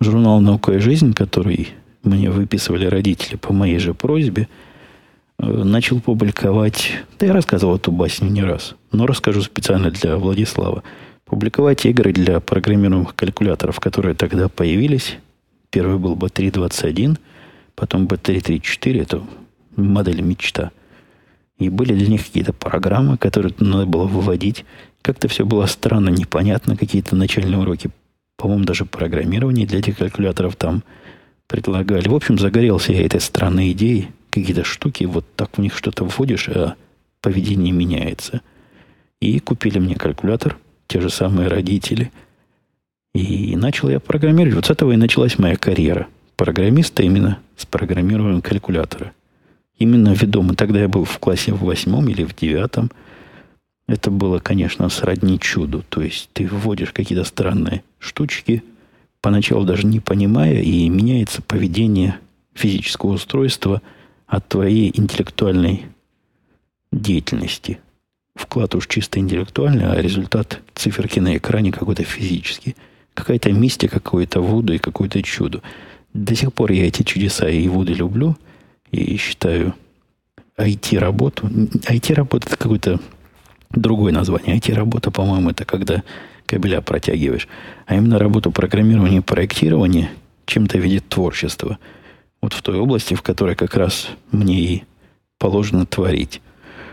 S1: журнал «Наука и жизнь», который мне выписывали родители по моей же просьбе, э, начал публиковать... Да я рассказывал эту басню не раз, но расскажу специально для Владислава – публиковать игры для программируемых калькуляторов, которые тогда появились. Первый был B321, потом B334, это модель мечта. И были для них какие-то программы, которые надо было выводить. Как-то все было странно, непонятно, какие-то начальные уроки, по-моему, даже программирование для этих калькуляторов там предлагали. В общем, загорелся я этой странной идеей. Какие-то штуки, вот так в них что-то вводишь, а поведение меняется. И купили мне калькулятор – те же самые родители. И начал я программировать. Вот с этого и началась моя карьера. Программиста именно с программированием калькулятора. Именно ведомый. Тогда я был в классе в восьмом или в девятом. Это было, конечно, сродни чуду. То есть ты вводишь какие-то странные штучки, поначалу даже не понимая, и меняется поведение физического устройства от твоей интеллектуальной деятельности – вклад уж чисто интеллектуальный, а результат циферки на экране какой-то физический. Какая-то мистика, какое-то вуду и какое-то чудо. До сих пор я эти чудеса и вуды люблю и считаю IT-работу. IT-работа это какое-то другое название. IT-работа, по-моему, это когда кабеля протягиваешь. А именно работу программирования и проектирования чем-то видит творчество. Вот в той области, в которой как раз мне и положено творить.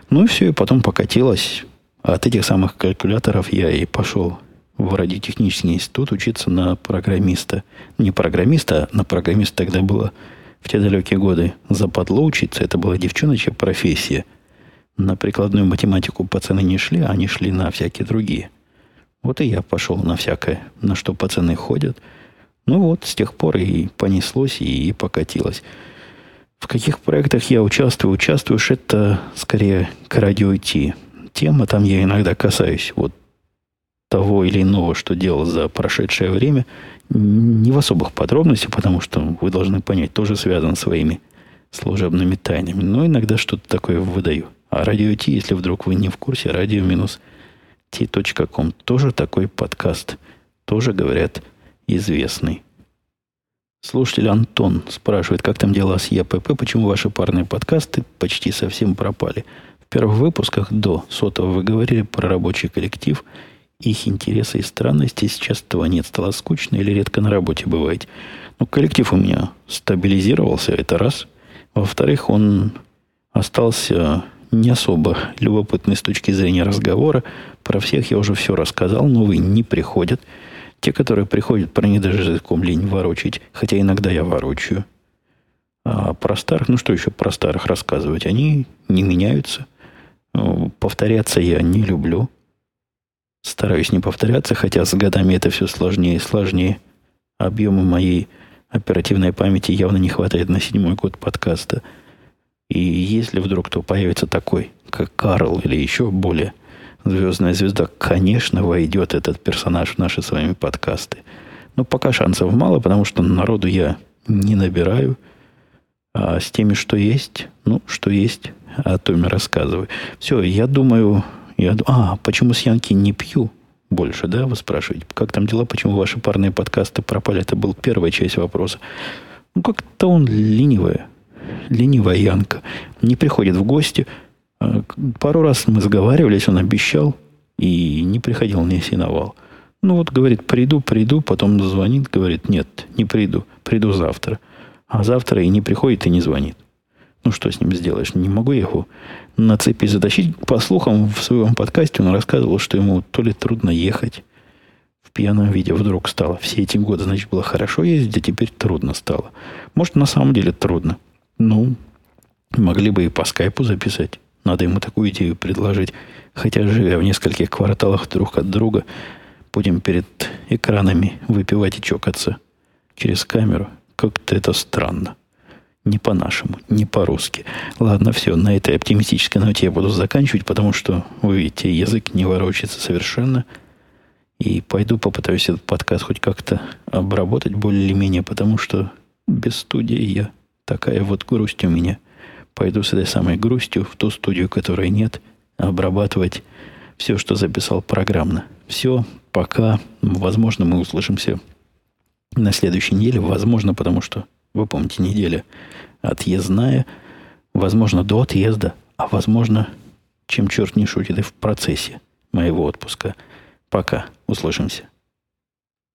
S1: Ну и все, и потом покатилось. От этих самых калькуляторов я и пошел в радиотехнический институт учиться на программиста. Не программиста, а на программиста тогда было в те далекие годы западло учиться. Это была девчоночья профессия. На прикладную математику пацаны не шли, а они шли на всякие другие. Вот и я пошел на всякое, на что пацаны ходят. Ну вот, с тех пор и понеслось, и, покатилось. В каких проектах я участвую? Участвуешь, это скорее к радио идти. Тема, там я иногда касаюсь вот того или иного, что делал за прошедшее время, не в особых подробностях, потому что вы должны понять, тоже связан своими служебными тайнами. Но иногда что-то такое выдаю. А радио Ти, если вдруг вы не в курсе, радио минус T.com. Тоже такой подкаст. Тоже, говорят, известный. Слушатель Антон спрашивает, как там дела с ЯПП, почему ваши парные подкасты почти совсем пропали. В первых выпусках до сотого вы говорили про рабочий коллектив, их интересы и странности. Сейчас этого нет, стало скучно или редко на работе бывает. Ну, коллектив у меня стабилизировался, это раз. Во-вторых, он остался не особо любопытный с точки зрения разговора. Про всех я уже все рассказал, новые не приходят. Те, которые приходят, про них даже языком лень ворочать, хотя иногда я ворочаю. А про старых, ну что еще про старых рассказывать? Они не меняются. Ну, повторяться я не люблю. Стараюсь не повторяться, хотя с годами это все сложнее и сложнее. Объема моей оперативной памяти явно не хватает на седьмой год подкаста. И если вдруг кто появится такой, как Карл или еще более звездная звезда, конечно, войдет этот персонаж в наши с вами подкасты. Но пока шансов мало, потому что народу я не набираю. А с теми, что есть, ну, что есть, о том и рассказываю. Все, я думаю, я, а, почему с Янки не пью больше, да, вы спрашиваете? Как там дела, почему ваши парные подкасты пропали? Это была первая часть вопроса. Ну, как-то он ленивая, ленивая Янка. Не приходит в гости, пару раз мы сговаривались, он обещал и не приходил, не синовал. Ну вот, говорит, приду, приду, потом звонит, говорит, нет, не приду, приду завтра. А завтра и не приходит, и не звонит. Ну, что с ним сделаешь? Не могу я его на цепи затащить. По слухам, в своем подкасте он рассказывал, что ему то ли трудно ехать в пьяном виде вдруг стало. Все эти годы, значит, было хорошо ездить, а теперь трудно стало. Может, на самом деле трудно. Ну, могли бы и по скайпу записать. Надо ему такую идею предложить. Хотя, живя в нескольких кварталах друг от друга, будем перед экранами выпивать и чокаться через камеру. Как-то это странно. Не по-нашему, не по-русски. Ладно, все, на этой оптимистической ноте я буду заканчивать, потому что, вы видите, язык не ворочается совершенно. И пойду попытаюсь этот подкаст хоть как-то обработать более или менее, потому что без студии я такая вот грусть у меня – пойду с этой самой грустью в ту студию, которой нет, обрабатывать все, что записал программно. Все, пока. Возможно, мы услышимся на следующей неделе. Возможно, потому что, вы помните, неделя отъездная. Возможно, до отъезда. А возможно, чем черт не шутит, и в процессе моего отпуска. Пока. Услышимся.